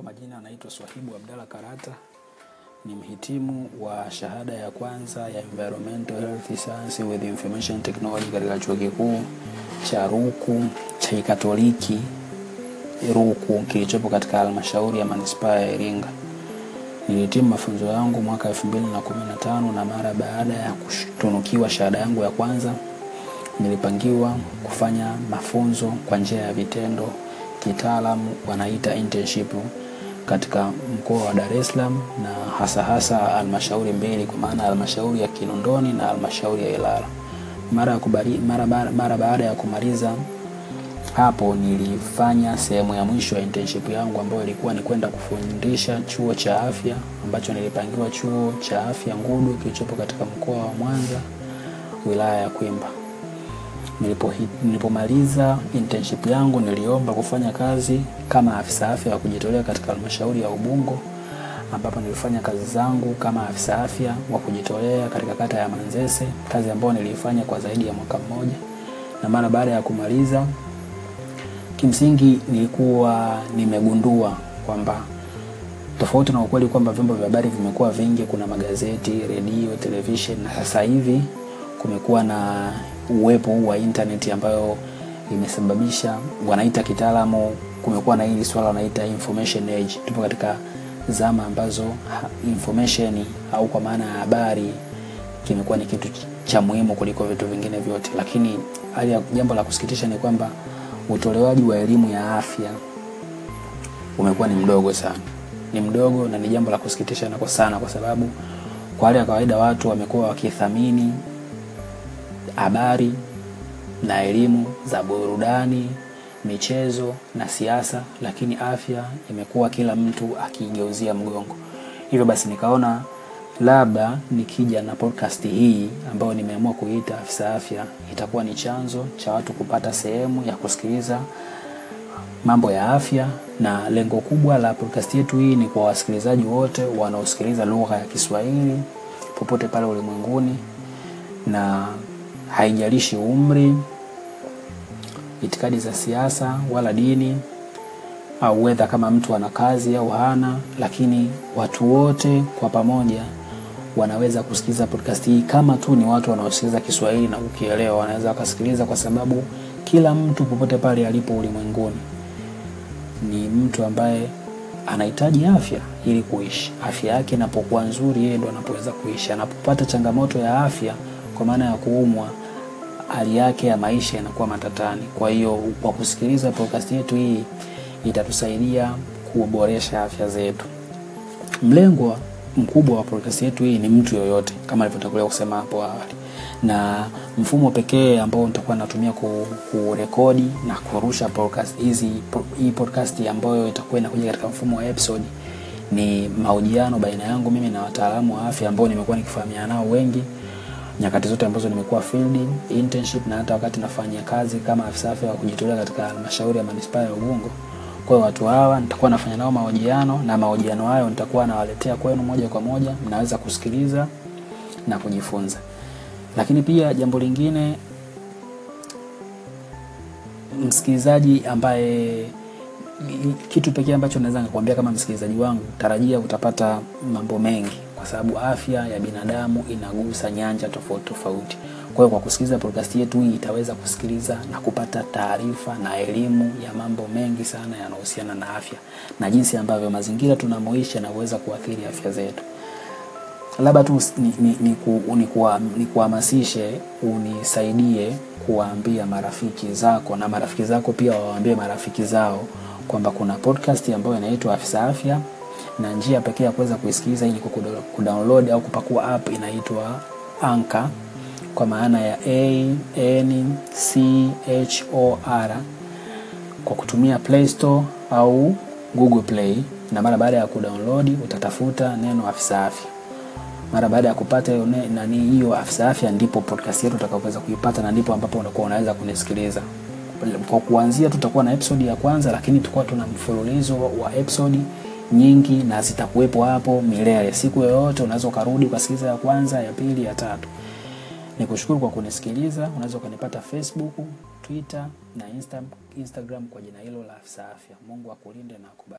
Kwa majina anaitwa Swahibu Abdalla Karata, ni mhitimu wa shahada ya kwanza ya Environmental Health Science with Information Technology katika chuo kikuu cha Ruku cha Kikatoliki Ruku kilichopo katika halmashauri ya manispaa ya Iringa. Nilihitimu mafunzo yangu mwaka 2015 na mara baada ya kutunukiwa shahada yangu ya kwanza nilipangiwa kufanya mafunzo kwa njia ya vitendo kitaalamu wanaita internship katika mkoa wa Dar es Salaam na hasa hasa halmashauri mbili kwa maana halmashauri ya Kinondoni na halmashauri ya Ilala. Mara, kubari, mara, mara, mara baada ya kumaliza hapo nilifanya sehemu ya mwisho ya internship yangu ambayo ilikuwa ni kwenda kufundisha chuo cha afya ambacho nilipangiwa chuo cha afya Ngudu kilichopo katika mkoa wa Mwanza wilaya ya Kwimba. Nilipo, nilipomaliza internship yangu niliomba kufanya kazi kama afisa afya wa kujitolea katika halmashauri ya Ubungo ambapo nilifanya kazi zangu kama afisa afya wa kujitolea katika kata ya Manzese, kazi ambayo niliifanya kwa zaidi ya mwaka mmoja. Na mara baada ya kumaliza, kimsingi nilikuwa nimegundua kwamba tofauti na ukweli kwamba vyombo vya habari vimekuwa vingi, kuna magazeti, redio, televisheni na sasa hivi kumekuwa na uwepo huu wa intaneti ambayo imesababisha wanaita kitaalamu, kumekuwa na hili swala wanaita information age. Tupo katika zama ambazo information au kwa maana ya habari kimekuwa ni kitu cha muhimu kuliko vitu vingine vyote, lakini hali ya jambo la kusikitisha ni kwamba utolewaji wa elimu ya afya umekuwa ni mdogo sana, ni mdogo na ni jambo la kusikitisha nako sana, kwa sababu kwa hali ya kawaida watu wamekuwa wakithamini habari na elimu za burudani, michezo na siasa, lakini afya imekuwa kila mtu akigeuzia mgongo. Hivyo basi nikaona labda nikija na podcast hii ambayo nimeamua kuita afisa afya, itakuwa ni chanzo cha watu kupata sehemu ya kusikiliza mambo ya afya, na lengo kubwa la podcast yetu hii ni kwa wasikilizaji wote wanaosikiliza lugha ya Kiswahili popote pale ulimwenguni na haijalishi umri, itikadi za siasa wala dini au wedha kama mtu ana kazi au hana, lakini watu wote kwa pamoja wanaweza kusikiliza podcast hii kama tu ni watu wanaosikiliza Kiswahili na kukielewa, wanaweza wakasikiliza, kwa sababu kila mtu popote pale alipo ulimwenguni ni mtu ambaye anahitaji afya ili kuishi. Afya yake inapokuwa nzuri, yeye ndo anapoweza kuishi. Anapopata changamoto ya afya kwa maana ya kuumwa, hali yake ya maisha inakuwa matatani. Kwa hiyo kwa kusikiliza podcast yetu hii itatusaidia kuboresha afya zetu. Mlengwa mkubwa wa podcast yetu hii ni mtu yoyote, kama alivyotangulia kusema hapo awali, na mfumo pekee ambao nitakuwa natumia kurekodi na kurusha podcast hizi, hii podcast ambayo itakuwa inakuja katika mfumo wa episode ni mahojiano baina yangu mimi na wataalamu wa afya ambao nimekuwa nikifahamiana nao wengi nyakati zote ambazo nimekuwa field internship na hata wakati nafanya kazi kama afisa afya wa kujitolea katika halmashauri ya manispaa ya Ubungo. Kwa hiyo watu hawa nitakuwa nafanya nao mahojiano na mahojiano hayo nitakuwa nawaletea kwenu moja kwa moja, mnaweza kusikiliza na kujifunza. Lakini pia jambo lingine, msikilizaji ambaye kitu pekee ambacho naweza nikakwambia kama msikilizaji wangu, tarajia utapata mambo mengi kwa sababu afya ya binadamu inagusa nyanja tofauti tofauti. Kwa hiyo kwa kusikiliza podcast yetu hii itaweza kusikiliza na kupata taarifa na elimu ya mambo mengi sana yanayohusiana na afya na jinsi ambavyo mazingira tunamoishi yanaweza kuathiri afya zetu. Labda tu ni, ni, ni, ku, ni, ni kuhamasishe unisaidie kuwaambia marafiki zako na marafiki zako pia wawaambie marafiki zao kwamba kuna podcast ambayo inaitwa Afisa Afya na njia pekee ya kuweza kuisikiliza ili kudownload au kupakua app inaitwa Anchor kwa maana ya A N C H O R kwa kutumia Play Store au Google Play, na mara baada ya kudownload utatafuta neno Afisa Afya. Mara baada ya kupata hiyo nani hiyo Afisa Afya, ndipo podcast yetu utakapoweza kuipata na ndipo ambapo unakuwa unaweza kunisikiliza. Kwa kuanzia tutakuwa na episode ya kwanza, lakini tutakuwa tuna mfululizo wa episode nyingi na zitakuwepo hapo milele. Siku yoyote unaweza ukarudi ukasikiliza ya kwanza, ya pili, ya tatu. Nikushukuru kwa kunisikiliza. Unaweza ukanipata Facebook, Twitter na Insta, Instagram kwa jina hilo la Afisa Afya. Mungu akulinde na akubariki.